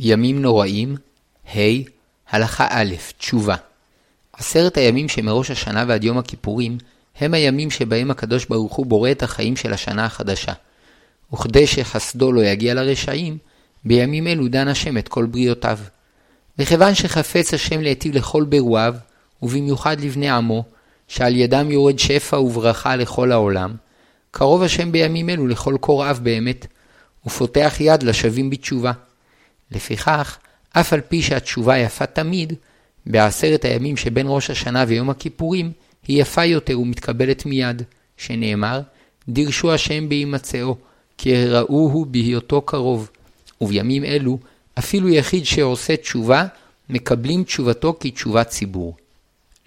ימים נוראים, ה. הלכה א', תשובה. עשרת הימים שמראש השנה ועד יום הכיפורים, הם הימים שבהם הקדוש ברוך הוא בורא את החיים של השנה החדשה. וכדי שחסדו לא יגיע לרשעים, בימים אלו דן השם את כל בריאותיו. וכיוון שחפץ השם להיטיב לכל ברואיו, ובמיוחד לבני עמו, שעל ידם יורד שפע וברכה לכל העולם, קרוב השם בימים אלו לכל קוראיו באמת, ופותח יד לשבים בתשובה. לפיכך, אף על פי שהתשובה יפה תמיד, בעשרת הימים שבין ראש השנה ויום הכיפורים, היא יפה יותר ומתקבלת מיד, שנאמר, דירשו השם בהימצאו, כי ראוהו בהיותו קרוב. ובימים אלו, אפילו יחיד שעושה תשובה, מקבלים תשובתו כתשובת ציבור.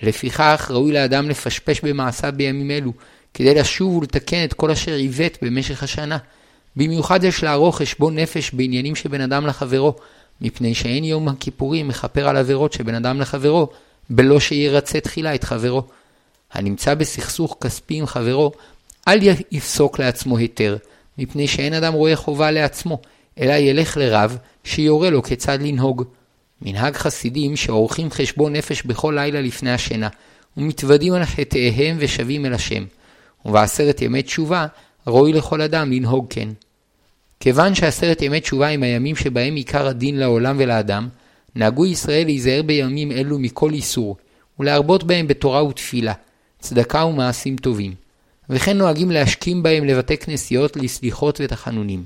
לפיכך, ראוי לאדם לפשפש במעשיו בימים אלו, כדי לשוב ולתקן את כל אשר עיוות במשך השנה. במיוחד יש לערוך חשבון נפש בעניינים שבין אדם לחברו, מפני שאין יום הכיפורים מכפר על עבירות שבין אדם לחברו, בלא שירצה תחילה את חברו. הנמצא בסכסוך כספי עם חברו, אל יפסוק לעצמו היתר, מפני שאין אדם רואה חובה לעצמו, אלא ילך לרב, שיורה לו כיצד לנהוג. מנהג חסידים שעורכים חשבון נפש בכל לילה לפני השינה, ומתוודים על חטאיהם ושבים אל השם. ובעשרת ימי תשובה, ראוי לכל אדם לנהוג כן. כיוון שעשרת ימי תשובה הם הימים שבהם עיקר הדין לעולם ולאדם, נהגו ישראל להיזהר בימים אלו מכל איסור, ולהרבות בהם בתורה ותפילה, צדקה ומעשים טובים. וכן נוהגים להשכים בהם לבתי כנסיות לסליחות ותחנונים.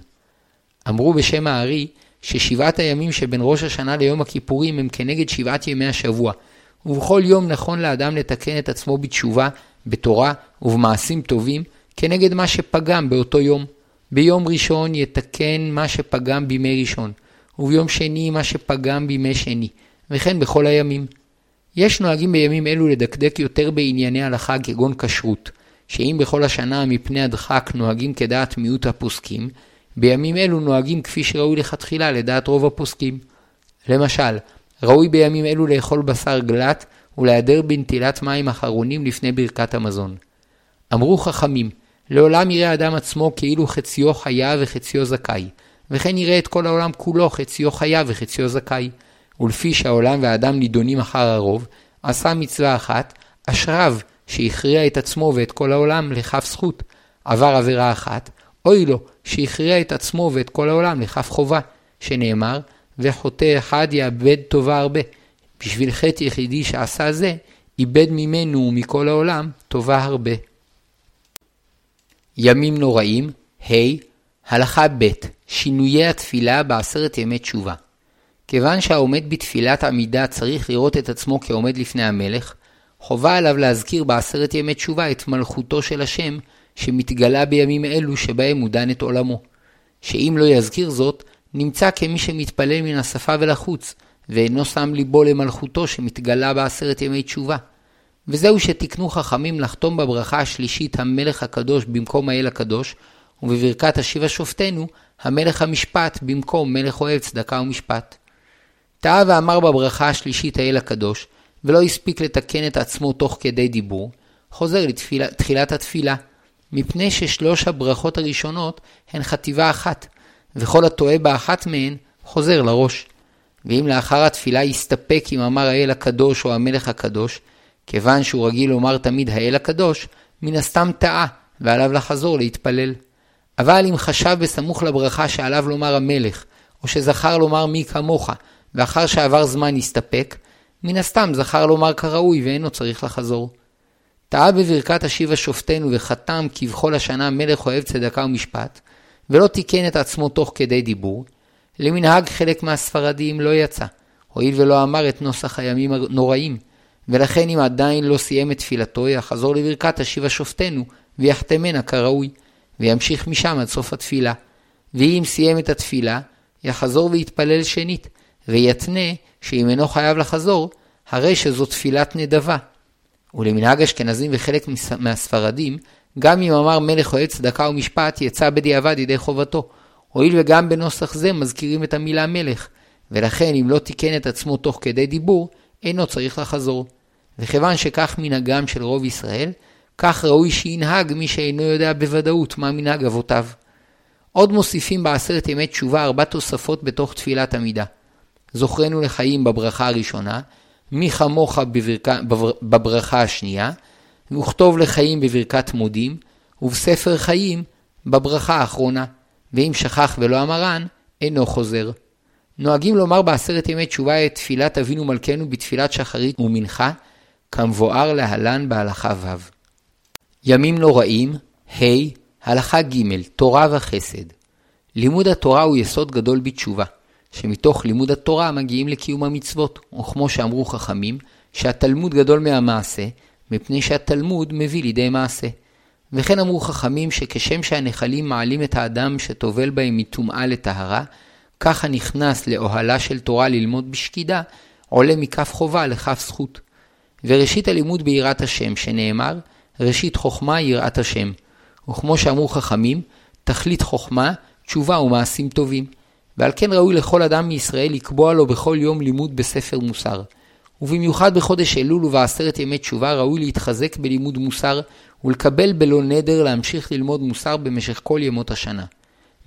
אמרו בשם הארי, ששבעת הימים שבין ראש השנה ליום הכיפורים הם כנגד שבעת ימי השבוע, ובכל יום נכון לאדם לתקן את עצמו בתשובה, בתורה ובמעשים טובים, כנגד מה שפגם באותו יום. ביום ראשון יתקן מה שפגם בימי ראשון, וביום שני מה שפגם בימי שני, וכן בכל הימים. יש נוהגים בימים אלו לדקדק יותר בענייני הלכה כגון כשרות, שאם בכל השנה מפני הדחק נוהגים כדעת מיעוט הפוסקים, בימים אלו נוהגים כפי שראוי לכתחילה לדעת רוב הפוסקים. למשל, ראוי בימים אלו לאכול בשר גלת ולהיעדר בנטילת מים אחרונים לפני ברכת המזון. אמרו חכמים, לעולם יראה אדם עצמו כאילו חציו חיה וחציו זכאי, וכן יראה את כל העולם כולו חציו חיה וחציו זכאי. ולפי שהעולם והאדם נידונים אחר הרוב, עשה מצווה אחת, אשריו שהכריע את עצמו ואת כל העולם לכף זכות. עבר עבירה אחת, אוי לו שהכריע את עצמו ואת כל העולם לכף חובה, שנאמר, וחוטא אחד יאבד טובה הרבה. בשביל חטא יחידי שעשה זה, איבד ממנו ומכל העולם טובה הרבה. ימים נוראים, ה. הלכה ב' שינויי התפילה בעשרת ימי תשובה. כיוון שהעומד בתפילת עמידה צריך לראות את עצמו כעומד לפני המלך, חובה עליו להזכיר בעשרת ימי תשובה את מלכותו של השם, שמתגלה בימים אלו שבהם הוא דן את עולמו. שאם לא יזכיר זאת, נמצא כמי שמתפלל מן השפה ולחוץ, ואינו שם ליבו למלכותו שמתגלה בעשרת ימי תשובה. וזהו שתיקנו חכמים לחתום בברכה השלישית המלך הקדוש במקום האל הקדוש, ובברכת השיבה שופטנו, המלך המשפט במקום מלך אוהב צדקה ומשפט. טעה ואמר בברכה השלישית האל הקדוש, ולא הספיק לתקן את עצמו תוך כדי דיבור, חוזר לתחילת התפילה, מפני ששלוש הברכות הראשונות הן חטיבה אחת, וכל הטועה באחת מהן חוזר לראש. ואם לאחר התפילה יסתפק אם אמר האל הקדוש או המלך הקדוש, כיוון שהוא רגיל לומר תמיד האל הקדוש, מן הסתם טעה, ועליו לחזור להתפלל. אבל אם חשב בסמוך לברכה שעליו לומר המלך, או שזכר לומר מי כמוך, ואחר שעבר זמן הסתפק, מן הסתם זכר לומר כראוי ואינו צריך לחזור. טעה בברכת השיבה שופטנו וחתם כבכל השנה מלך אוהב צדקה ומשפט, ולא תיקן את עצמו תוך כדי דיבור, למנהג חלק מהספרדים לא יצא, הואיל ולא אמר את נוסח הימים הנוראים, ולכן אם עדיין לא סיים את תפילתו, יחזור לברכת השיבה שופטנו, ויחתמנה כראוי, וימשיך משם עד סוף התפילה. ואם סיים את התפילה, יחזור ויתפלל שנית, ויתנה שאם אינו חייב לחזור, הרי שזו תפילת נדבה. ולמנהג אשכנזים וחלק מהספרדים, גם אם אמר מלך אוהד צדקה ומשפט, יצא בדיעבד ידי חובתו. הואיל וגם בנוסח זה מזכירים את המילה מלך, ולכן אם לא תיקן את עצמו תוך כדי דיבור, אינו צריך לחזור. וכיוון שכך מנהגם של רוב ישראל, כך ראוי שינהג מי שאינו יודע בוודאות מה מנהג אבותיו. עוד מוסיפים בעשרת ימי תשובה ארבע תוספות בתוך תפילת עמידה. זוכרנו לחיים בברכה הראשונה, מי כמוך בברכה, בברכה השנייה, וכתוב לחיים בברכת מודים, ובספר חיים בברכה האחרונה, ואם שכח ולא אמרן, אינו חוזר. נוהגים לומר בעשרת ימי תשובה את תפילת אבינו מלכנו בתפילת שחרית ומנחה, כמבואר להלן בהלכה ו'. ימים נוראים, ה', הלכה ג', תורה וחסד. לימוד התורה הוא יסוד גדול בתשובה, שמתוך לימוד התורה מגיעים לקיום המצוות, וכמו שאמרו חכמים, שהתלמוד גדול מהמעשה, מפני שהתלמוד מביא לידי מעשה. וכן אמרו חכמים שכשם שהנחלים מעלים את האדם שטובל בהם מטומאה לטהרה, ככה נכנס לאוהלה של תורה ללמוד בשקידה, עולה מכף חובה לכף זכות. וראשית הלימוד ביראת השם, שנאמר, ראשית חוכמה יראת השם. וכמו שאמרו חכמים, תכלית חוכמה, תשובה ומעשים טובים. ועל כן ראוי לכל אדם מישראל לקבוע לו בכל יום לימוד בספר מוסר. ובמיוחד בחודש אלול ובעשרת ימי תשובה ראוי להתחזק בלימוד מוסר ולקבל בלא נדר להמשיך ללמוד מוסר במשך כל ימות השנה.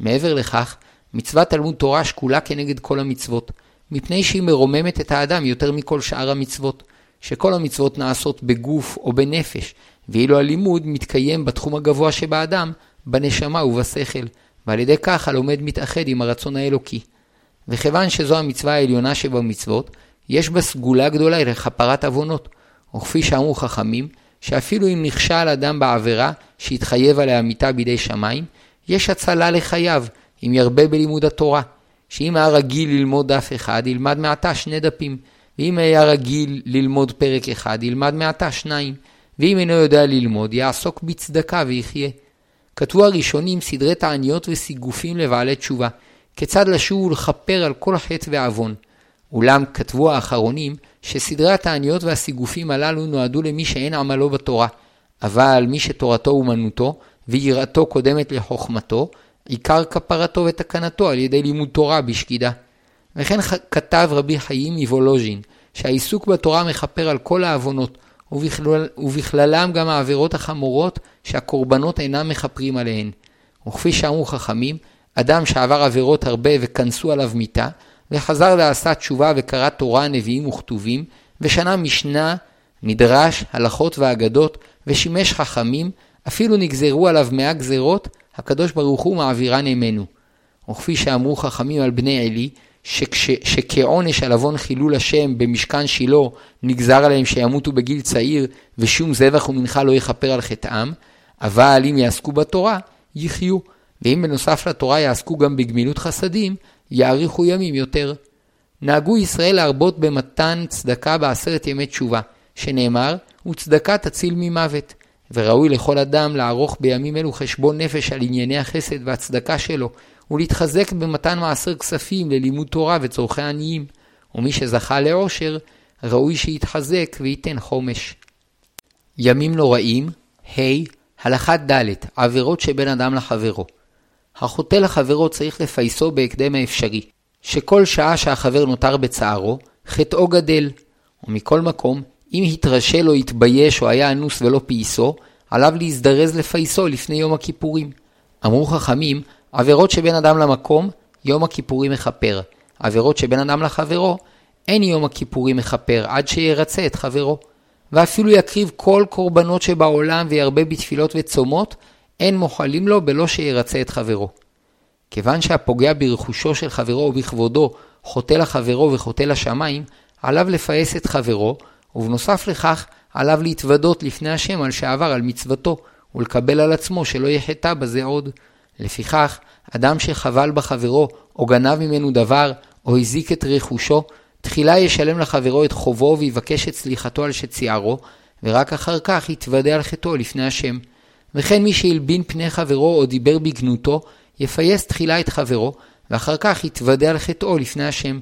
מעבר לכך, מצוות תלמוד תורה שקולה כנגד כל המצוות, מפני שהיא מרוממת את האדם יותר מכל שאר המצוות, שכל המצוות נעשות בגוף או בנפש, ואילו הלימוד מתקיים בתחום הגבוה שבאדם, בנשמה ובשכל, ועל ידי כך הלומד מתאחד עם הרצון האלוקי. וכיוון שזו המצווה העליונה שבמצוות, יש בה סגולה גדולה לכפרת עוונות, וכפי שאמרו חכמים, שאפילו אם נכשל אדם בעבירה שהתחייב עליה מיתה בידי שמיים, יש הצלה לחייו, אם ירבה בלימוד התורה. שאם היה רגיל ללמוד דף אחד, ילמד מעתה שני דפים, ואם היה רגיל ללמוד פרק אחד, ילמד מעתה שניים, ואם אינו יודע ללמוד, יעסוק בצדקה ויחיה. כתבו הראשונים סדרי תעניות וסיגופים לבעלי תשובה, כיצד לשוב ולכפר על כל חטא ועוון. אולם כתבו האחרונים שסדרי התעניות והסיגופים הללו נועדו למי שאין עמלו בתורה, אבל מי שתורתו אומנותו ויראתו קודמת לחוכמתו, עיקר כפרתו ותקנתו על ידי לימוד תורה בשקידה. וכן כתב רבי חיים מוולוז'ין, שהעיסוק בתורה מכפר על כל העוונות, ובכלל, ובכללם גם העבירות החמורות שהקורבנות אינם מכפרים עליהן. וכפי שאמרו חכמים, אדם שעבר עבירות הרבה וכנסו עליו מיתה, וחזר ועשה תשובה וקרא תורה, נביאים וכתובים, ושנה משנה, מדרש, הלכות ואגדות, ושימש חכמים, אפילו נגזרו עליו מאה גזרות, הקדוש ברוך הוא מעבירן עמנו. וכפי שאמרו חכמים על בני עלי, שכש, שכעונש על עוון חילול השם במשכן שילה נגזר עליהם שימותו בגיל צעיר ושום זבח ומנחה לא יכפר על חטאם, אבל אם יעסקו בתורה, יחיו, ואם בנוסף לתורה יעסקו גם בגמילות חסדים, יאריכו ימים יותר. נהגו ישראל להרבות במתן צדקה בעשרת ימי תשובה, שנאמר, וצדקה תציל ממוות. וראוי לכל אדם לערוך בימים אלו חשבון נפש על ענייני החסד והצדקה שלו, ולהתחזק במתן מעשר כספים ללימוד תורה וצורכי עניים, ומי שזכה לעושר, ראוי שיתחזק וייתן חומש. ימים נוראים, ה' הלכה ד' עבירות שבין אדם לחברו. החוטא לחברו צריך לפייסו בהקדם האפשרי, שכל שעה שהחבר נותר בצערו, חטאו גדל. ומכל מקום, אם התרשל או התבייש או היה אנוס ולא פייסו, עליו להזדרז לפייסו לפני יום הכיפורים. אמרו חכמים, עבירות שבין אדם למקום, יום הכיפורים מכפר. עבירות שבין אדם לחברו, אין יום הכיפורים מכפר עד שירצה את חברו. ואפילו יקריב כל קורבנות שבעולם וירבה בתפילות וצומות, אין מוחלים לו בלא שירצה את חברו. כיוון שהפוגע ברכושו של חברו או בכבודו חוטא לחברו וחוטא לשמיים, עליו לפעס את חברו, ובנוסף לכך, עליו להתוודות לפני השם על שעבר על מצוותו, ולקבל על עצמו שלא יחטא בזה עוד. לפיכך, אדם שחבל בחברו, או גנב ממנו דבר, או הזיק את רכושו, תחילה ישלם לחברו את חובו ויבקש את סליחתו על שציערו, ורק אחר כך יתוודה על חטאו לפני השם. וכן מי שהלבין פני חברו או דיבר בגנותו, יפייס תחילה את חברו, ואחר כך יתוודה על חטאו לפני השם.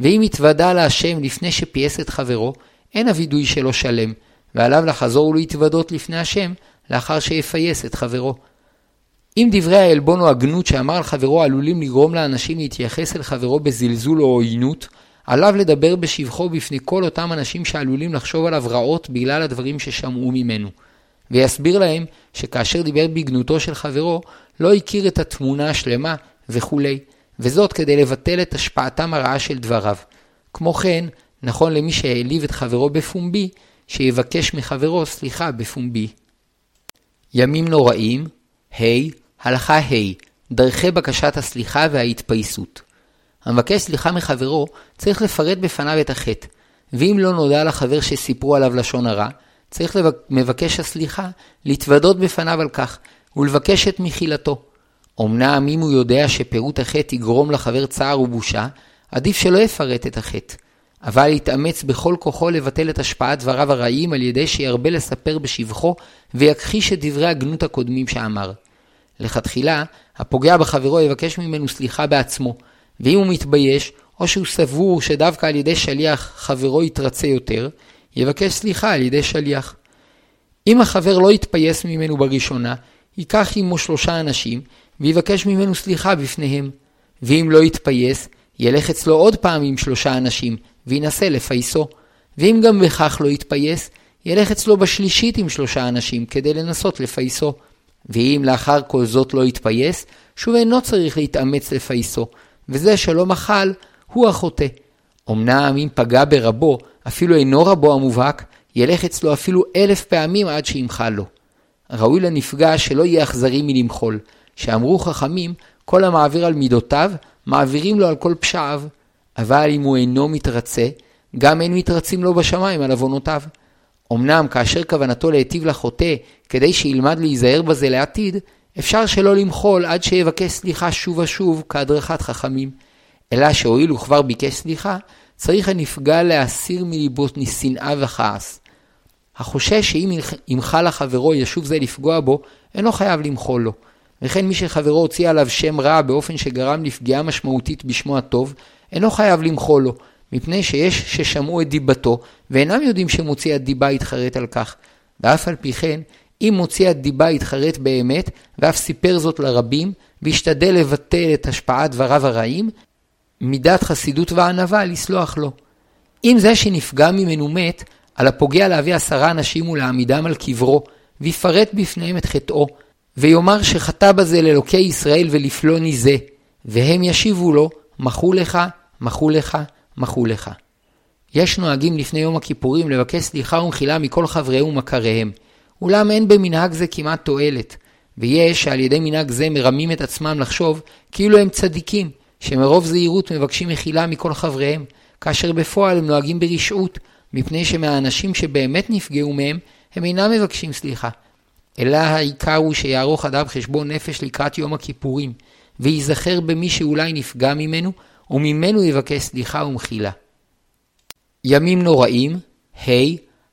ואם יתוודה על השם לפני שפייס את חברו, אין הווידוי שלו שלם, ועליו לחזור ולהתוודות לפני השם, לאחר שיפייס את חברו. אם דברי העלבון או הגנות שאמר על חברו עלולים לגרום לאנשים להתייחס אל חברו בזלזול או עוינות, עליו לדבר בשבחו בפני כל אותם אנשים שעלולים לחשוב עליו רעות בגלל הדברים ששמעו ממנו. ויסביר להם שכאשר דיבר בגנותו של חברו, לא הכיר את התמונה השלמה וכולי, וזאת כדי לבטל את השפעתם הרעה של דבריו. כמו כן, נכון למי שהעליב את חברו בפומבי, שיבקש מחברו סליחה בפומבי. ימים נוראים, ה' הלכה ה' דרכי בקשת הסליחה וההתפייסות. המבקש סליחה מחברו צריך לפרט בפניו את החטא, ואם לא נודע לחבר שסיפרו עליו לשון הרע, צריך מבקש הסליחה להתוודות בפניו על כך, ולבקש את מחילתו. אמנם אם הוא יודע שפירוט החטא יגרום לחבר צער ובושה, עדיף שלא יפרט את החטא. אבל יתאמץ בכל כוחו לבטל את השפעת דבריו הרעים על ידי שירבה לספר בשבחו ויכחיש את דברי הגנות הקודמים שאמר. לכתחילה, הפוגע בחברו יבקש ממנו סליחה בעצמו, ואם הוא מתבייש, או שהוא סבור שדווקא על ידי שליח חברו יתרצה יותר, יבקש סליחה על ידי שליח. אם החבר לא יתפייס ממנו בראשונה, ייקח עמו שלושה אנשים, ויבקש ממנו סליחה בפניהם. ואם לא יתפייס, ילך אצלו עוד פעם עם שלושה אנשים, וינסה לפייסו. ואם גם בכך לא יתפייס, ילך אצלו בשלישית עם שלושה אנשים, כדי לנסות לפייסו. ואם לאחר כל זאת לא יתפייס, שוב אינו צריך להתאמץ לפייסו, וזה שלא מחל, הוא החוטא. אמנם אם פגע ברבו, אפילו אינו רבו המובהק, ילך אצלו אפילו אלף פעמים עד שימחל לו. ראוי לנפגע שלא יהיה אכזרי מלמחול, שאמרו חכמים, כל המעביר על מידותיו, מעבירים לו על כל פשעיו. אבל אם הוא אינו מתרצה, גם אין מתרצים לו בשמיים על עוונותיו. אמנם כאשר כוונתו להיטיב לחוטא, כדי שילמד להיזהר בזה לעתיד, אפשר שלא למחול עד שיבקש סליחה שוב ושוב כהדרכת חכמים. אלא שהואיל וכבר ביקש סליחה, צריך הנפגע להסיר מליבו שנאה וכעס. החושש שאם ימחל לחברו ישוב זה לפגוע בו, אינו חייב למחול לו. וכן מי שחברו הוציא עליו שם רע באופן שגרם לפגיעה משמעותית בשמו הטוב, אינו חייב למחול לו, מפני שיש ששמעו את דיבתו, ואינם יודעים שמוציא הדיבה יתחרט על כך. ואף על פי כן, אם מוציא הדיבה יתחרט באמת, ואף סיפר זאת לרבים, והשתדל לבטל את השפעת דבריו הרעים, מידת חסידות וענווה לסלוח לו. אם זה שנפגע ממנו מת, על הפוגע להביא עשרה אנשים ולהעמידם על קברו, ויפרט בפניהם את חטאו, ויאמר שחטא בזה לאלוקי ישראל ולפלוני זה, והם ישיבו לו, מחו לך, מחו לך, מחו לך. יש נוהגים לפני יום הכיפורים לבקש סליחה ומחילה מכל חבריהם ומכריהם, אולם אין במנהג זה כמעט תועלת, ויש שעל ידי מנהג זה מרמים את עצמם לחשוב כאילו הם צדיקים, שמרוב זהירות מבקשים מחילה מכל חבריהם, כאשר בפועל הם נוהגים ברשעות, מפני שמהאנשים שבאמת נפגעו מהם, הם אינם מבקשים סליחה. אלא העיקר הוא שיערוך אדם חשבון נפש לקראת יום הכיפורים, וייזכר במי שאולי נפגע ממנו, וממנו יבקש סליחה ומחילה. ימים נוראים, ה'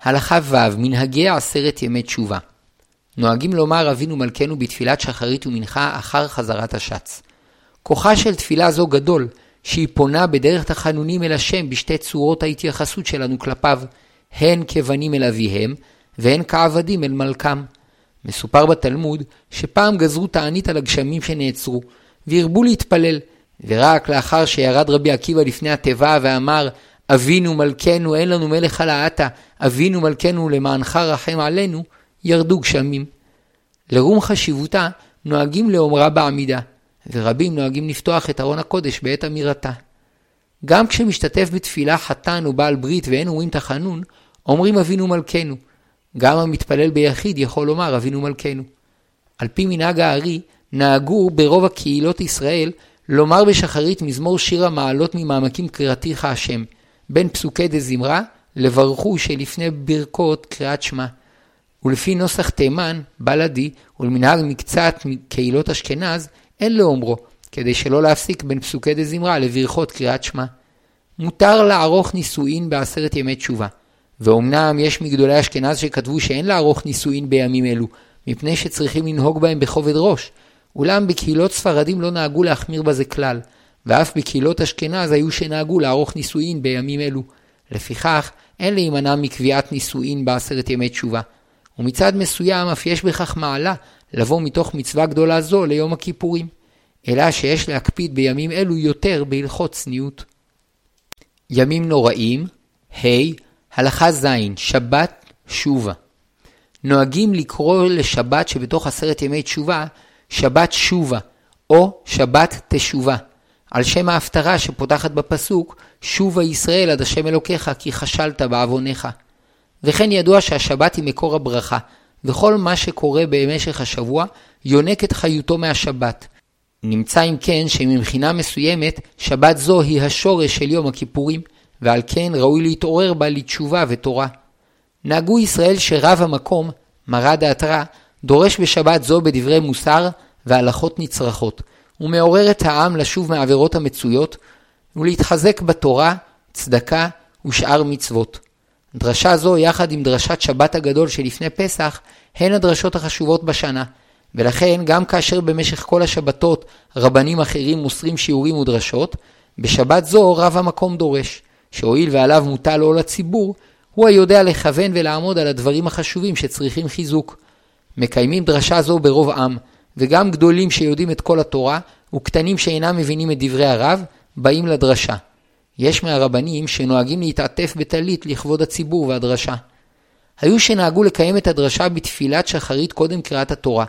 הלכה ו' מנהגי עשרת ימי תשובה. נוהגים לומר אבינו מלכנו בתפילת שחרית ומנחה אחר חזרת השץ. כוחה של תפילה זו גדול, שהיא פונה בדרך תחנונים אל השם בשתי צורות ההתייחסות שלנו כלפיו, הן כבנים אל אביהם, והן כעבדים אל מלכם. מסופר בתלמוד שפעם גזרו תענית על הגשמים שנעצרו, והרבו להתפלל, ורק לאחר שירד רבי עקיבא לפני התיבה ואמר, אבינו מלכנו אין לנו מלך על האתה, אבינו מלכנו למענך רחם עלינו, ירדו גשמים. לרום חשיבותה נוהגים לאומרה בעמידה, ורבים נוהגים לפתוח את ארון הקודש בעת אמירתה. גם כשמשתתף בתפילה חתן או בעל ברית ואין אומרים תחנון, אומרים אבינו מלכנו. גם המתפלל ביחיד יכול לומר אבינו מלכנו. על פי מנהג הארי, נהגו ברוב הקהילות ישראל לומר בשחרית מזמור שיר המעלות ממעמקים קריאתיך השם, בין פסוקי דזמרה לברכו שלפני ברכות קריאת שמע. ולפי נוסח תימן, בלדי, ולמנהג מקצת קהילות אשכנז, אין לאומרו, כדי שלא להפסיק בין פסוקי דזמרה לברכות קריאת שמע. מותר לערוך נישואין בעשרת ימי תשובה. ואומנם יש מגדולי אשכנז שכתבו שאין לערוך נישואין בימים אלו, מפני שצריכים לנהוג בהם בכובד ראש. אולם בקהילות ספרדים לא נהגו להחמיר בזה כלל, ואף בקהילות אשכנז היו שנהגו לערוך נישואין בימים אלו. לפיכך, אין להימנע מקביעת נישואין בעשרת ימי תשובה. ומצד מסוים אף יש בכך מעלה לבוא מתוך מצווה גדולה זו ליום הכיפורים. אלא שיש להקפיד בימים אלו יותר בהלכות צניעות. ימים נוראים, ה' הלכה ז' שבת שובה. נוהגים לקרוא לשבת שבתוך עשרת ימי תשובה שבת שובה, או שבת תשובה. על שם ההפטרה שפותחת בפסוק, שובה ישראל עד השם אלוקיך כי חשלת בעווניך. וכן ידוע שהשבת היא מקור הברכה, וכל מה שקורה במשך השבוע יונק את חיותו מהשבת. נמצא אם כן שמבחינה מסוימת, שבת זו היא השורש של יום הכיפורים, ועל כן ראוי להתעורר בה לתשובה ותורה. נהגו ישראל שרב המקום, מרד העטרה, דורש בשבת זו בדברי מוסר והלכות נצרכות, ומעורר את העם לשוב מהעבירות המצויות, ולהתחזק בתורה, צדקה ושאר מצוות. דרשה זו, יחד עם דרשת שבת הגדול שלפני פסח, הן הדרשות החשובות בשנה, ולכן גם כאשר במשך כל השבתות רבנים אחרים מוסרים שיעורים ודרשות, בשבת זו רב המקום דורש, שהואיל ועליו מוטל עול הציבור, הוא היודע לכוון ולעמוד על הדברים החשובים שצריכים חיזוק. מקיימים דרשה זו ברוב עם, וגם גדולים שיודעים את כל התורה, וקטנים שאינם מבינים את דברי הרב, באים לדרשה. יש מהרבנים שנוהגים להתעטף בטלית לכבוד הציבור והדרשה. היו שנהגו לקיים את הדרשה בתפילת שחרית קודם קריאת התורה,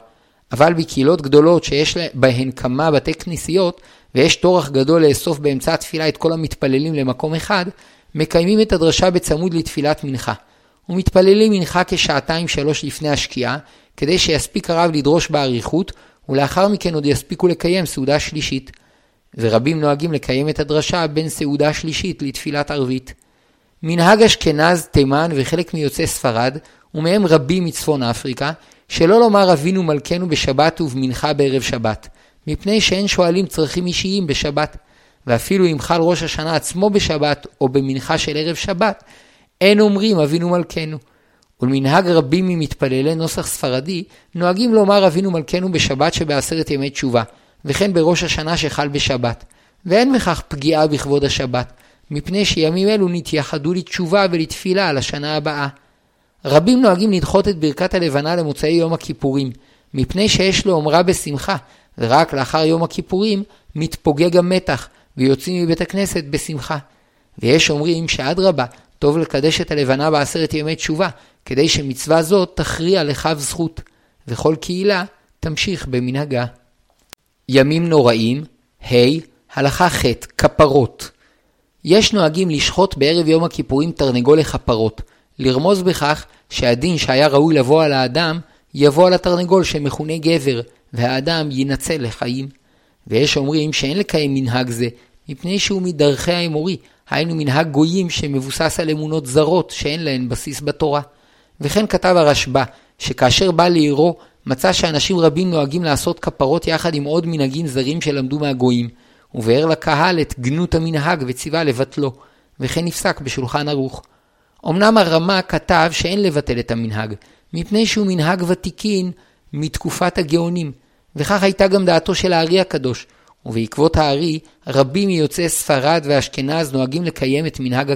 אבל בקהילות גדולות שיש בהן כמה בתי כנסיות, ויש טורח גדול לאסוף באמצע התפילה את כל המתפללים למקום אחד, מקיימים את הדרשה בצמוד לתפילת מנחה, ומתפללים מנחה כשעתיים שלוש לפני השקיעה, כדי שיספיק הרב לדרוש באריכות, ולאחר מכן עוד יספיקו לקיים סעודה שלישית. ורבים נוהגים לקיים את הדרשה בין סעודה שלישית לתפילת ערבית. מנהג אשכנז, תימן וחלק מיוצאי ספרד, ומהם רבים מצפון אפריקה, שלא לומר אבינו מלכנו בשבת ובמנחה בערב שבת, מפני שאין שואלים צרכים אישיים בשבת, ואפילו אם חל ראש השנה עצמו בשבת או במנחה של ערב שבת, אין אומרים אבינו מלכנו. ולמנהג רבים ממתפללי נוסח ספרדי, נוהגים לומר אבינו מלכנו בשבת שבעשרת ימי תשובה, וכן בראש השנה שחל בשבת. ואין בכך פגיעה בכבוד השבת, מפני שימים אלו נתייחדו לתשובה ולתפילה על השנה הבאה. רבים נוהגים לדחות את ברכת הלבנה למוצאי יום הכיפורים, מפני שיש לאומרה בשמחה, ורק לאחר יום הכיפורים מתפוגג המתח, ויוצאים מבית הכנסת בשמחה. ויש אומרים שאדרבה, טוב לקדש את הלבנה בעשרת ימי תשובה, כדי שמצווה זו תכריע לכף זכות, וכל קהילה תמשיך במנהגה. ימים נוראים, ה' הלכה ח' כפרות. יש נוהגים לשחוט בערב יום הכיפורים תרנגול לכפרות, לרמוז בכך שהדין שהיה ראוי לבוא על האדם, יבוא על התרנגול שמכונה גבר, והאדם יינצל לחיים. ויש אומרים שאין לקיים מנהג זה, מפני שהוא מדרכי האמורי, היינו מנהג גויים שמבוסס על אמונות זרות שאין להן בסיס בתורה. וכן כתב הרשב"א, שכאשר בא לעירו, מצא שאנשים רבים נוהגים לעשות כפרות יחד עם עוד מנהגים זרים שלמדו מהגויים, ובאר לקהל את גנות המנהג וציווה לבטלו, וכן נפסק בשולחן ערוך. אמנם הרמ"א כתב שאין לבטל את המנהג, מפני שהוא מנהג ותיקין מתקופת הגאונים, וכך הייתה גם דעתו של הארי הקדוש, ובעקבות הארי, רבים מיוצאי ספרד ואשכנז נוהגים לקיים את מנהג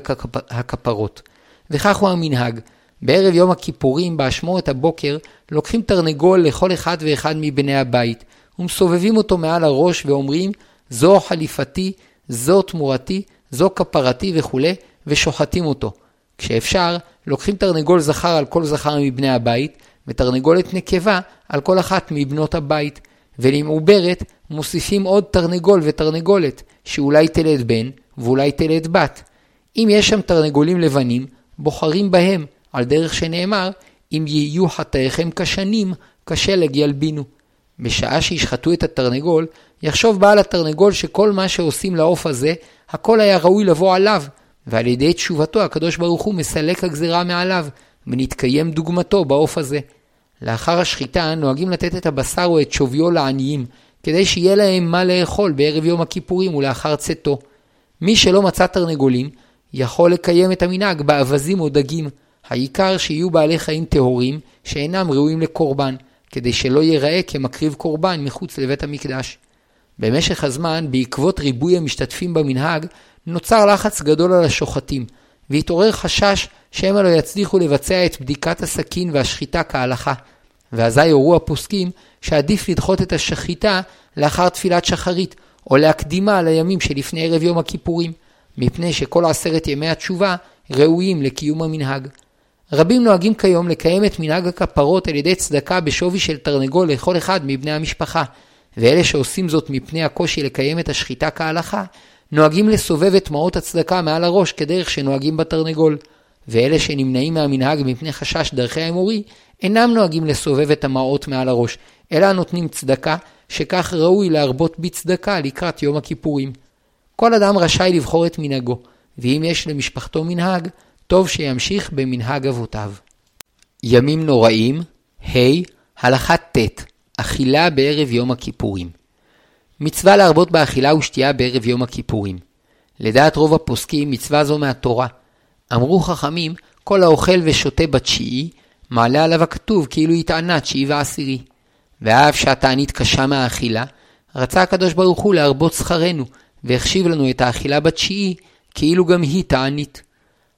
הכפרות. וכך הוא המנהג. בערב יום הכיפורים, באשמורת הבוקר, לוקחים תרנגול לכל אחד ואחד מבני הבית, ומסובבים אותו מעל הראש ואומרים, זו חליפתי, זו תמורתי, זו כפרתי וכולי, ושוחטים אותו. כשאפשר, לוקחים תרנגול זכר על כל זכר מבני הבית, ותרנגולת נקבה על כל אחת מבנות הבית, ולמעוברת מוסיפים עוד תרנגול ותרנגולת, שאולי תלד בן ואולי תלד בת. אם יש שם תרנגולים לבנים, בוחרים בהם, על דרך שנאמר, אם יהיו חטאיכם כשנים, כשלג ילבינו. בשעה שישחטו את התרנגול, יחשוב בעל התרנגול שכל מה שעושים לעוף הזה, הכל היה ראוי לבוא עליו, ועל ידי תשובתו הקדוש ברוך הוא מסלק הגזירה מעליו, ונתקיים דוגמתו בעוף הזה. לאחר השחיטה נוהגים לתת את הבשר או את שוויו לעניים, כדי שיהיה להם מה לאכול בערב יום הכיפורים ולאחר צאתו. מי שלא מצא תרנגולים, יכול לקיים את המנהג באווזים או דגים, העיקר שיהיו בעלי חיים טהורים שאינם ראויים לקורבן, כדי שלא ייראה כמקריב קורבן מחוץ לבית המקדש. במשך הזמן, בעקבות ריבוי המשתתפים במנהג, נוצר לחץ גדול על השוחטים, והתעורר חשש שמא לא יצליחו לבצע את בדיקת הסכין והשחיטה כהלכה. ואזי הורו הפוסקים שעדיף לדחות את השחיטה לאחר תפילת שחרית, או להקדימה לימים שלפני ערב יום הכיפורים, מפני שכל עשרת ימי התשובה ראויים לקיום המנהג. רבים נוהגים כיום לקיים את מנהג הכפרות על ידי צדקה בשווי של תרנגול לכל אחד מבני המשפחה, ואלה שעושים זאת מפני הקושי לקיים את השחיטה כהלכה, נוהגים לסובב את מעות הצדקה מעל הראש כדרך שנוהגים בתרנגול. ואלה שנמנעים מהמנהג מפני חשש דרכי האמורי, אינם נוהגים לסובב את המעות מעל הראש, אלא נותנים צדקה, שכך ראוי להרבות בצדקה לקראת יום הכיפורים. כל אדם רשאי לבחור את מנהגו, ואם יש למשפחתו מנהג, טוב שימשיך במנהג אבותיו. ימים נוראים, ה' הלכה ט' אכילה בערב יום הכיפורים. מצווה להרבות באכילה ושתייה בערב יום הכיפורים. לדעת רוב הפוסקים, מצווה זו מהתורה. אמרו חכמים, כל האוכל ושותה בתשיעי, מעלה עליו הכתוב כאילו התענה תשיעי ועשירי. ואף שהתענית קשה מהאכילה, רצה הקדוש ברוך הוא להרבות שכרנו, והחשיב לנו את האכילה בתשיעי, כאילו גם היא תענית.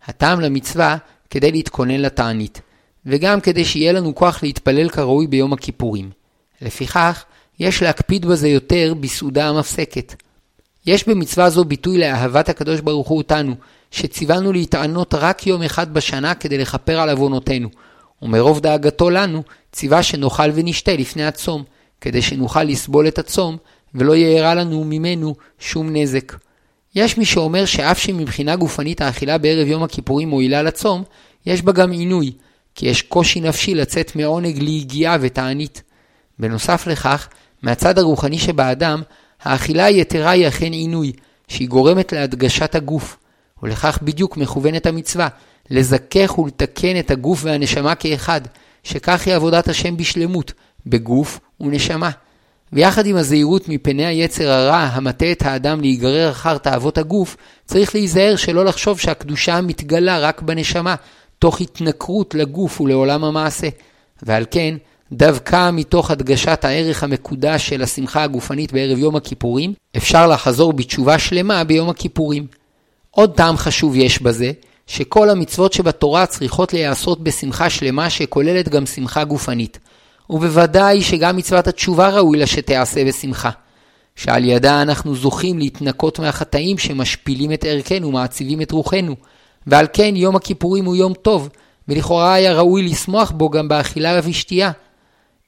הטעם למצווה כדי להתכונן לתענית, וגם כדי שיהיה לנו כוח להתפלל כראוי ביום הכיפורים. לפיכך, יש להקפיד בזה יותר בסעודה המפסקת. יש במצווה זו ביטוי לאהבת הקדוש ברוך הוא אותנו, שציוונו להתענות רק יום אחד בשנה כדי לכפר על עוונותינו, ומרוב דאגתו לנו, ציווה שנאכל ונשתה לפני הצום, כדי שנוכל לסבול את הצום, ולא יארע לנו ממנו שום נזק. יש מי שאומר שאף שמבחינה גופנית האכילה בערב יום הכיפורים מועילה לצום, יש בה גם עינוי, כי יש קושי נפשי לצאת מעונג ליגיעה ותענית. בנוסף לכך, מהצד הרוחני שבאדם, האכילה היתרה היא אכן עינוי, שהיא גורמת להדגשת הגוף, ולכך בדיוק מכוונת המצווה, לזכך ולתקן את הגוף והנשמה כאחד, שכך היא עבודת השם בשלמות, בגוף ונשמה. ויחד עם הזהירות מפני היצר הרע המטה את האדם להיגרר אחר תאוות הגוף, צריך להיזהר שלא לחשוב שהקדושה מתגלה רק בנשמה, תוך התנכרות לגוף ולעולם המעשה. ועל כן, דווקא מתוך הדגשת הערך המקודש של השמחה הגופנית בערב יום הכיפורים, אפשר לחזור בתשובה שלמה ביום הכיפורים. עוד טעם חשוב יש בזה, שכל המצוות שבתורה צריכות להיעשות בשמחה שלמה שכוללת גם שמחה גופנית. ובוודאי שגם מצוות התשובה ראוי לה שתיעשה בשמחה. שעל ידה אנחנו זוכים להתנקות מהחטאים שמשפילים את ערכנו, מעציבים את רוחנו. ועל כן יום הכיפורים הוא יום טוב, ולכאורה היה ראוי לשמוח בו גם באכילה ובשתייה.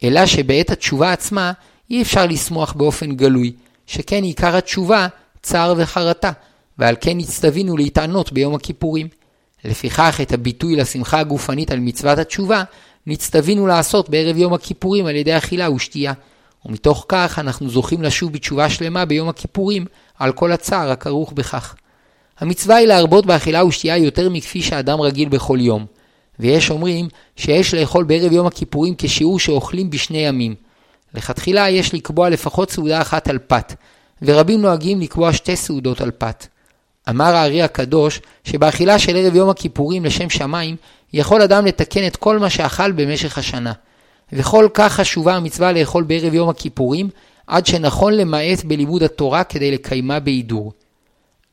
אלא שבעת התשובה עצמה אי אפשר לשמוח באופן גלוי, שכן עיקר התשובה צער וחרטה, ועל כן הצטווינו להתענות ביום הכיפורים. לפיכך את הביטוי לשמחה הגופנית על מצוות התשובה, נצטווינו לעשות בערב יום הכיפורים על ידי אכילה ושתייה. ומתוך כך אנחנו זוכים לשוב בתשובה שלמה ביום הכיפורים על כל הצער הכרוך בכך. המצווה היא להרבות באכילה ושתייה יותר מכפי שאדם רגיל בכל יום. ויש אומרים שיש לאכול בערב יום הכיפורים כשיעור שאוכלים בשני ימים. לכתחילה יש לקבוע לפחות סעודה אחת על פת, ורבים נוהגים לקבוע שתי סעודות על פת. אמר הארי הקדוש, שבאכילה של ערב יום הכיפורים לשם שמיים, יכול אדם לתקן את כל מה שאכל במשך השנה. וכל כך חשובה המצווה לאכול בערב יום הכיפורים, עד שנכון למעט בלימוד התורה כדי לקיימה בהידור.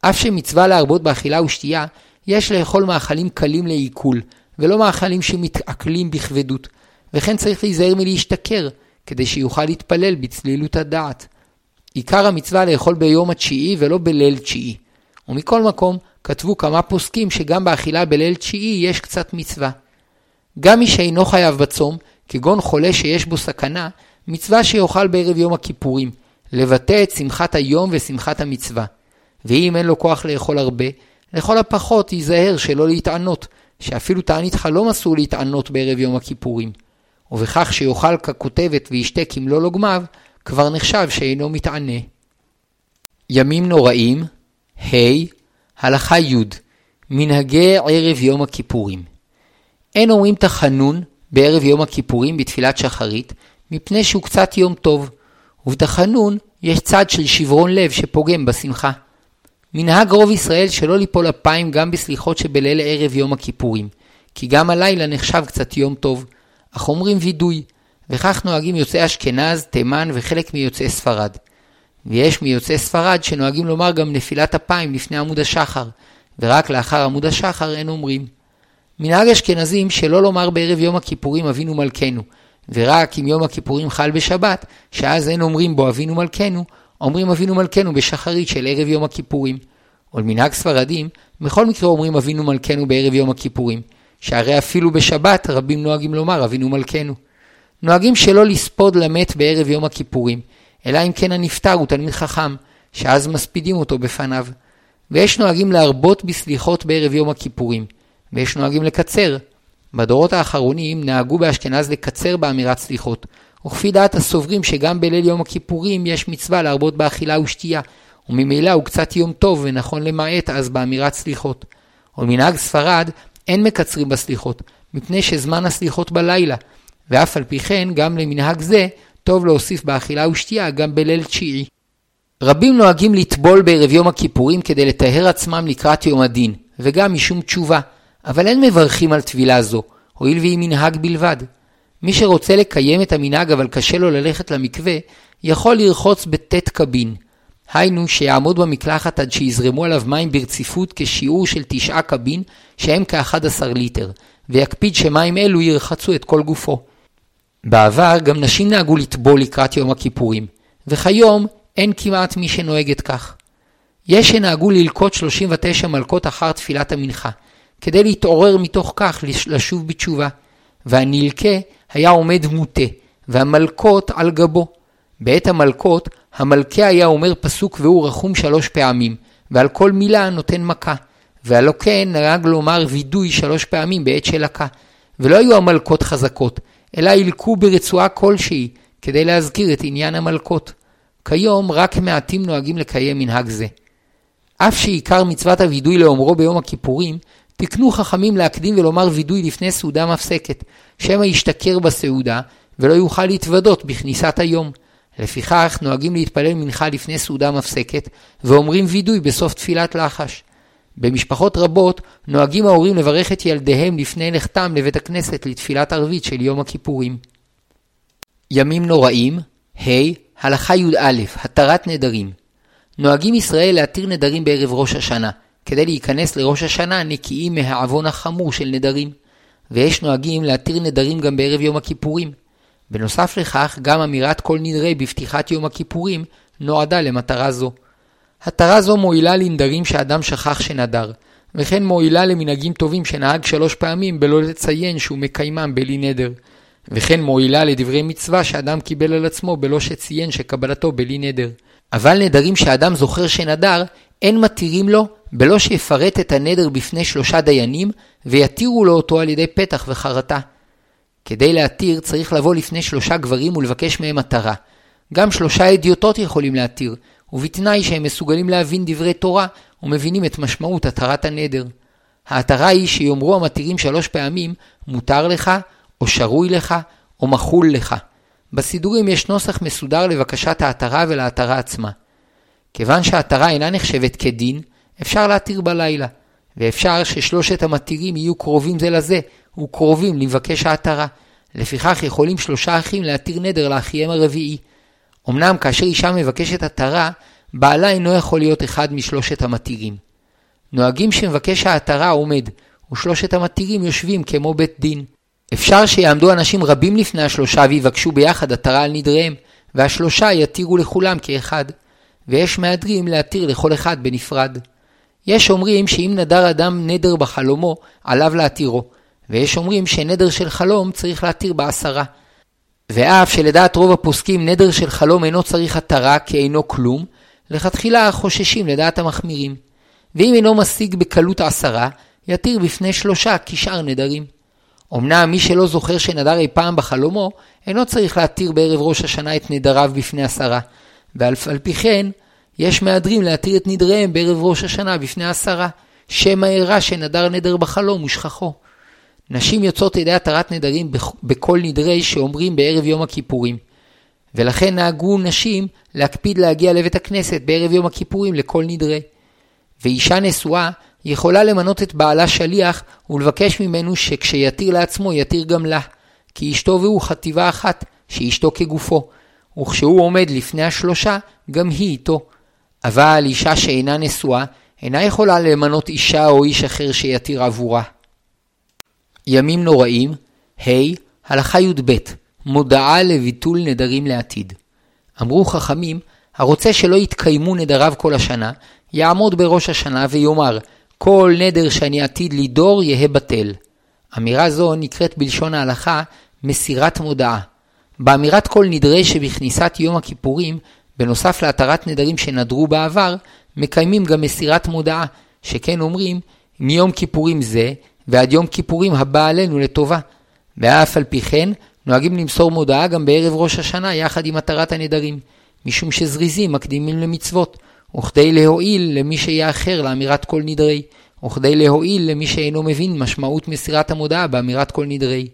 אף שמצווה להרבות באכילה ושתייה, יש לאכול מאכלים קלים לעיכול, ולא מאכלים שמתעכלים בכבדות, וכן צריך להיזהר מלהשתכר, כדי שיוכל להתפלל בצלילות הדעת. עיקר המצווה לאכול ביום התשיעי ולא בליל תשיעי. ומכל מקום, כתבו כמה פוסקים שגם באכילה בליל תשיעי יש קצת מצווה. גם מי שאינו חייב בצום, כגון חולה שיש בו סכנה, מצווה שיאכל בערב יום הכיפורים, לבטא את שמחת היום ושמחת המצווה. ואם אין לו כוח לאכול הרבה, לכל הפחות ייזהר שלא להתענות, שאפילו תענית חלום אסור להתענות בערב יום הכיפורים. ובכך שיאכל ככותבת וישתה כמלוא לוגמיו, כבר נחשב שאינו מתענה. ימים נוראים, ה' הלכה י' מנהגי ערב יום הכיפורים. אין אומרים תחנון בערב יום הכיפורים בתפילת שחרית, מפני שהוא קצת יום טוב, ובתחנון יש צד של שברון לב שפוגם בשמחה. מנהג רוב ישראל שלא ליפול אפיים גם בסליחות שבליל ערב יום הכיפורים, כי גם הלילה נחשב קצת יום טוב, אך אומרים וידוי, וכך נוהגים יוצאי אשכנז, תימן וחלק מיוצאי ספרד. ויש מיוצאי ספרד שנוהגים לומר גם נפילת אפיים לפני עמוד השחר, ורק לאחר עמוד השחר אין אומרים. מנהג אשכנזים שלא לומר בערב יום הכיפורים אבינו מלכנו, ורק אם יום הכיפורים חל בשבת, שאז אין אומרים בו אבינו מלכנו, אומרים אבינו מלכנו בשחרית של ערב יום הכיפורים. ולמנהג ספרדים, בכל מקרה אומרים אבינו מלכנו בערב יום הכיפורים, שהרי אפילו בשבת רבים נוהגים לומר אבינו מלכנו. נוהגים שלא לספוד למת בערב יום הכיפורים, אלא אם כן הנפטר הוא תלמיד חכם, שאז מספידים אותו בפניו. ויש נוהגים להרבות בסליחות בערב יום הכיפורים, ויש נוהגים לקצר. בדורות האחרונים נהגו באשכנז לקצר באמירת סליחות, וכפי דעת הסוברים שגם בליל יום הכיפורים יש מצווה להרבות באכילה ושתייה, וממילא הוא קצת יום טוב ונכון למעט אז באמירת סליחות. ומנהג ספרד אין מקצרים בסליחות, מפני שזמן הסליחות בלילה, ואף על פי כן גם למנהג זה טוב להוסיף באכילה ושתייה גם בליל תשיעי. רבים נוהגים לטבול בערב יום הכיפורים כדי לטהר עצמם לקראת יום הדין, וגם משום תשובה, אבל אין מברכים על טבילה זו, הואיל והיא מנהג בלבד. מי שרוצה לקיים את המנהג אבל קשה לו ללכת למקווה, יכול לרחוץ בט' קבין. היינו שיעמוד במקלחת עד שיזרמו עליו מים ברציפות כשיעור של תשעה קבין, שהם כ-11 ליטר, ויקפיד שמים אלו ירחצו את כל גופו. בעבר גם נשים נהגו לטבול לקראת יום הכיפורים, וכיום אין כמעט מי שנוהגת כך. יש שנהגו ללקוט 39 מלקות אחר תפילת המנחה, כדי להתעורר מתוך כך לשוב בתשובה, והנלקה היה עומד מוטה, והמלקות על גבו. בעת המלקות, המלכה היה אומר פסוק והוא רחום שלוש פעמים, ועל כל מילה נותן מכה. והלא כן נהג לומר וידוי שלוש פעמים בעת שלקה. ולא היו המלכות חזקות, אלא הילקו ברצועה כלשהי, כדי להזכיר את עניין המלכות. כיום רק מעטים נוהגים לקיים מנהג זה. אף שעיקר מצוות הווידוי לאומרו ביום הכיפורים, תקנו חכמים להקדים ולומר וידוי לפני סעודה מפסקת, שמא ישתכר בסעודה, ולא יוכל להתוודות בכניסת היום. לפיכך נוהגים להתפלל מנחה לפני סעודה מפסקת, ואומרים וידוי בסוף תפילת לחש. במשפחות רבות נוהגים ההורים לברך את ילדיהם לפני לכתם לבית הכנסת לתפילת ערבית של יום הכיפורים. ימים נוראים, ה' הלכה י"א, התרת נדרים. נוהגים ישראל להתיר נדרים בערב ראש השנה, כדי להיכנס לראש השנה נקיים מהעוון החמור של נדרים. ויש נוהגים להתיר נדרים גם בערב יום הכיפורים. בנוסף לכך, גם אמירת כל נדרי בפתיחת יום הכיפורים נועדה למטרה זו. התרה זו מועילה לנדרים שאדם שכח שנדר, וכן מועילה למנהגים טובים שנהג שלוש פעמים בלא לציין שהוא מקיימם בלי נדר, וכן מועילה לדברי מצווה שאדם קיבל על עצמו בלא שציין שקבלתו בלי נדר. אבל נדרים שאדם זוכר שנדר, אין מתירים לו בלא שיפרט את הנדר בפני שלושה דיינים, ויתירו לו אותו על ידי פתח וחרטה. כדי להתיר צריך לבוא לפני שלושה גברים ולבקש מהם התרה. גם שלושה אדיוטות יכולים להתיר, ובתנאי שהם מסוגלים להבין דברי תורה ומבינים את משמעות התרת הנדר. ההתרה היא שיאמרו המתירים שלוש פעמים, מותר לך, או שרוי לך, או מחול לך. בסידורים יש נוסח מסודר לבקשת ההתרה ולהתרה עצמה. כיוון שההתרה אינה נחשבת כדין, אפשר להתיר בלילה, ואפשר ששלושת המתירים יהיו קרובים זה לזה, וקרובים לבקש ההתרה. לפיכך יכולים שלושה אחים להתיר נדר לאחיהם הרביעי. אמנם כאשר אישה מבקשת התרה, בעלה אינו יכול להיות אחד משלושת המתירים. נוהגים שמבקש ההתרה עומד, ושלושת המתירים יושבים כמו בית דין. אפשר שיעמדו אנשים רבים לפני השלושה ויבקשו ביחד התרה על נדריהם, והשלושה יתירו לכולם כאחד. ויש מהדרים להתיר לכל אחד בנפרד. יש אומרים שאם נדר אדם נדר בחלומו, עליו להתירו, ויש אומרים שנדר של חלום צריך להתיר בעשרה. ואף שלדעת רוב הפוסקים נדר של חלום אינו צריך התרה כי אינו כלום, לכתחילה חוששים לדעת המחמירים. ואם אינו משיג בקלות עשרה, יתיר בפני שלושה כשאר נדרים. אמנם מי שלא זוכר שנדר אי פעם בחלומו, אינו צריך להתיר בערב ראש השנה את נדריו בפני עשרה. ואף על פי כן, יש מהדרים להתיר את נדריהם בערב ראש השנה בפני עשרה, שמא אירע שנדר נדר בחלום ושכחו. נשים יוצאות ידי התרת נדרים בכל נדרי שאומרים בערב יום הכיפורים. ולכן נהגו נשים להקפיד להגיע לבית הכנסת בערב יום הכיפורים לכל נדרי. ואישה נשואה יכולה למנות את בעלה שליח ולבקש ממנו שכשיתיר לעצמו יתיר גם לה, כי אשתו והוא חטיבה אחת, שאשתו כגופו, וכשהוא עומד לפני השלושה, גם היא איתו. אבל אישה שאינה נשואה, אינה יכולה למנות אישה או איש אחר שיתיר עבורה. ימים נוראים, ה' הלכה י"ב מודעה לביטול נדרים לעתיד. אמרו חכמים, הרוצה שלא יתקיימו נדריו כל השנה, יעמוד בראש השנה ויאמר, כל נדר שאני עתיד לידור יהא בטל. אמירה זו נקראת בלשון ההלכה מסירת מודעה. באמירת כל נדרי שבכניסת יום הכיפורים, בנוסף להתרת נדרים שנדרו בעבר, מקיימים גם מסירת מודעה, שכן אומרים, מיום כיפורים זה, ועד יום כיפורים הבא עלינו לטובה. ואף על פי כן, נוהגים למסור מודעה גם בערב ראש השנה יחד עם התרת הנדרים, משום שזריזים מקדימים למצוות, וכדי להועיל למי שיאחר לאמירת כל נדרי, וכדי להועיל למי שאינו מבין משמעות מסירת המודעה באמירת כל נדרי.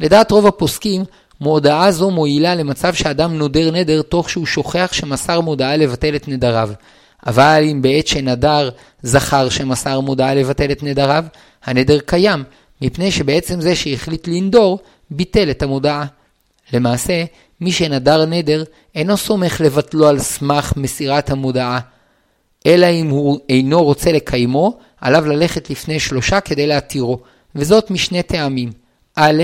לדעת רוב הפוסקים, מודעה זו מועילה למצב שאדם נודר נדר תוך שהוא שוכח שמסר מודעה לבטל את נדריו. אבל אם בעת שנדר זכר שמסר מודעה לבטל את נדריו, הנדר קיים, מפני שבעצם זה שהחליט לנדור, ביטל את המודעה. למעשה, מי שנדר נדר אינו סומך לבטלו על סמך מסירת המודעה, אלא אם הוא אינו רוצה לקיימו, עליו ללכת לפני שלושה כדי להתירו, וזאת משני טעמים. א',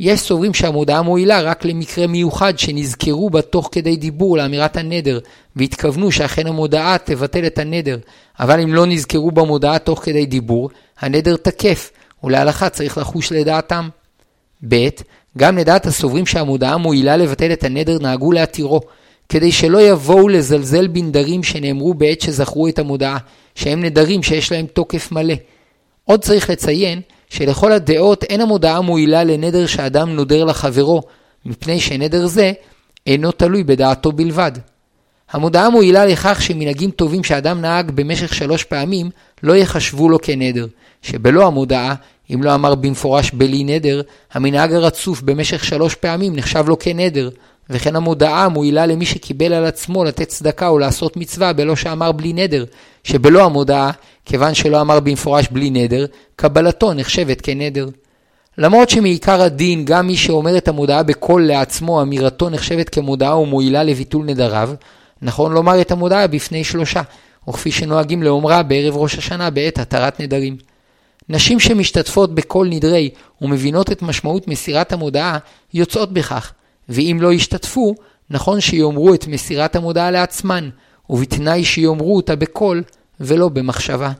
יש סוברים שהמודעה מועילה רק למקרה מיוחד שנזכרו בה תוך כדי דיבור לאמירת הנדר, והתכוונו שאכן המודעה תבטל את הנדר, אבל אם לא נזכרו במודעה תוך כדי דיבור, הנדר תקף, ולהלכה צריך לחוש לדעתם. ב. גם לדעת הסוברים שהמודעה מועילה לבטל את הנדר נהגו להתירו, כדי שלא יבואו לזלזל בנדרים שנאמרו בעת שזכרו את המודעה, שהם נדרים שיש להם תוקף מלא. עוד צריך לציין שלכל הדעות אין המודעה מועילה לנדר שאדם נודר לחברו, מפני שנדר זה אינו תלוי בדעתו בלבד. המודעה מועילה לכך שמנהגים טובים שאדם נהג במשך שלוש פעמים לא יחשבו לו כנדר, שבלא המודעה, אם לא אמר במפורש בלי נדר, המנהג הרצוף במשך שלוש פעמים נחשב לו כנדר, וכן המודעה מועילה למי שקיבל על עצמו לתת צדקה או לעשות מצווה בלא שאמר בלי נדר, שבלא המודעה, כיוון שלא אמר במפורש בלי נדר, קבלתו נחשבת כנדר. למרות שמעיקר הדין, גם מי שאומר את המודעה בקול לעצמו, אמירתו נחשבת כמודעה ומועילה לביטול נדריו, נכון לומר את המודעה בפני שלושה, וכפי שנוהגים לאומרה בערב ראש השנה בעת התרת נדרים. נשים שמשתתפות בכל נדרי ומבינות את משמעות מסירת המודעה, יוצאות בכך, ואם לא ישתתפו, נכון שיאמרו את מסירת המודעה לעצמן, ובתנאי שיאמרו אותה בקול ולא במחשבה.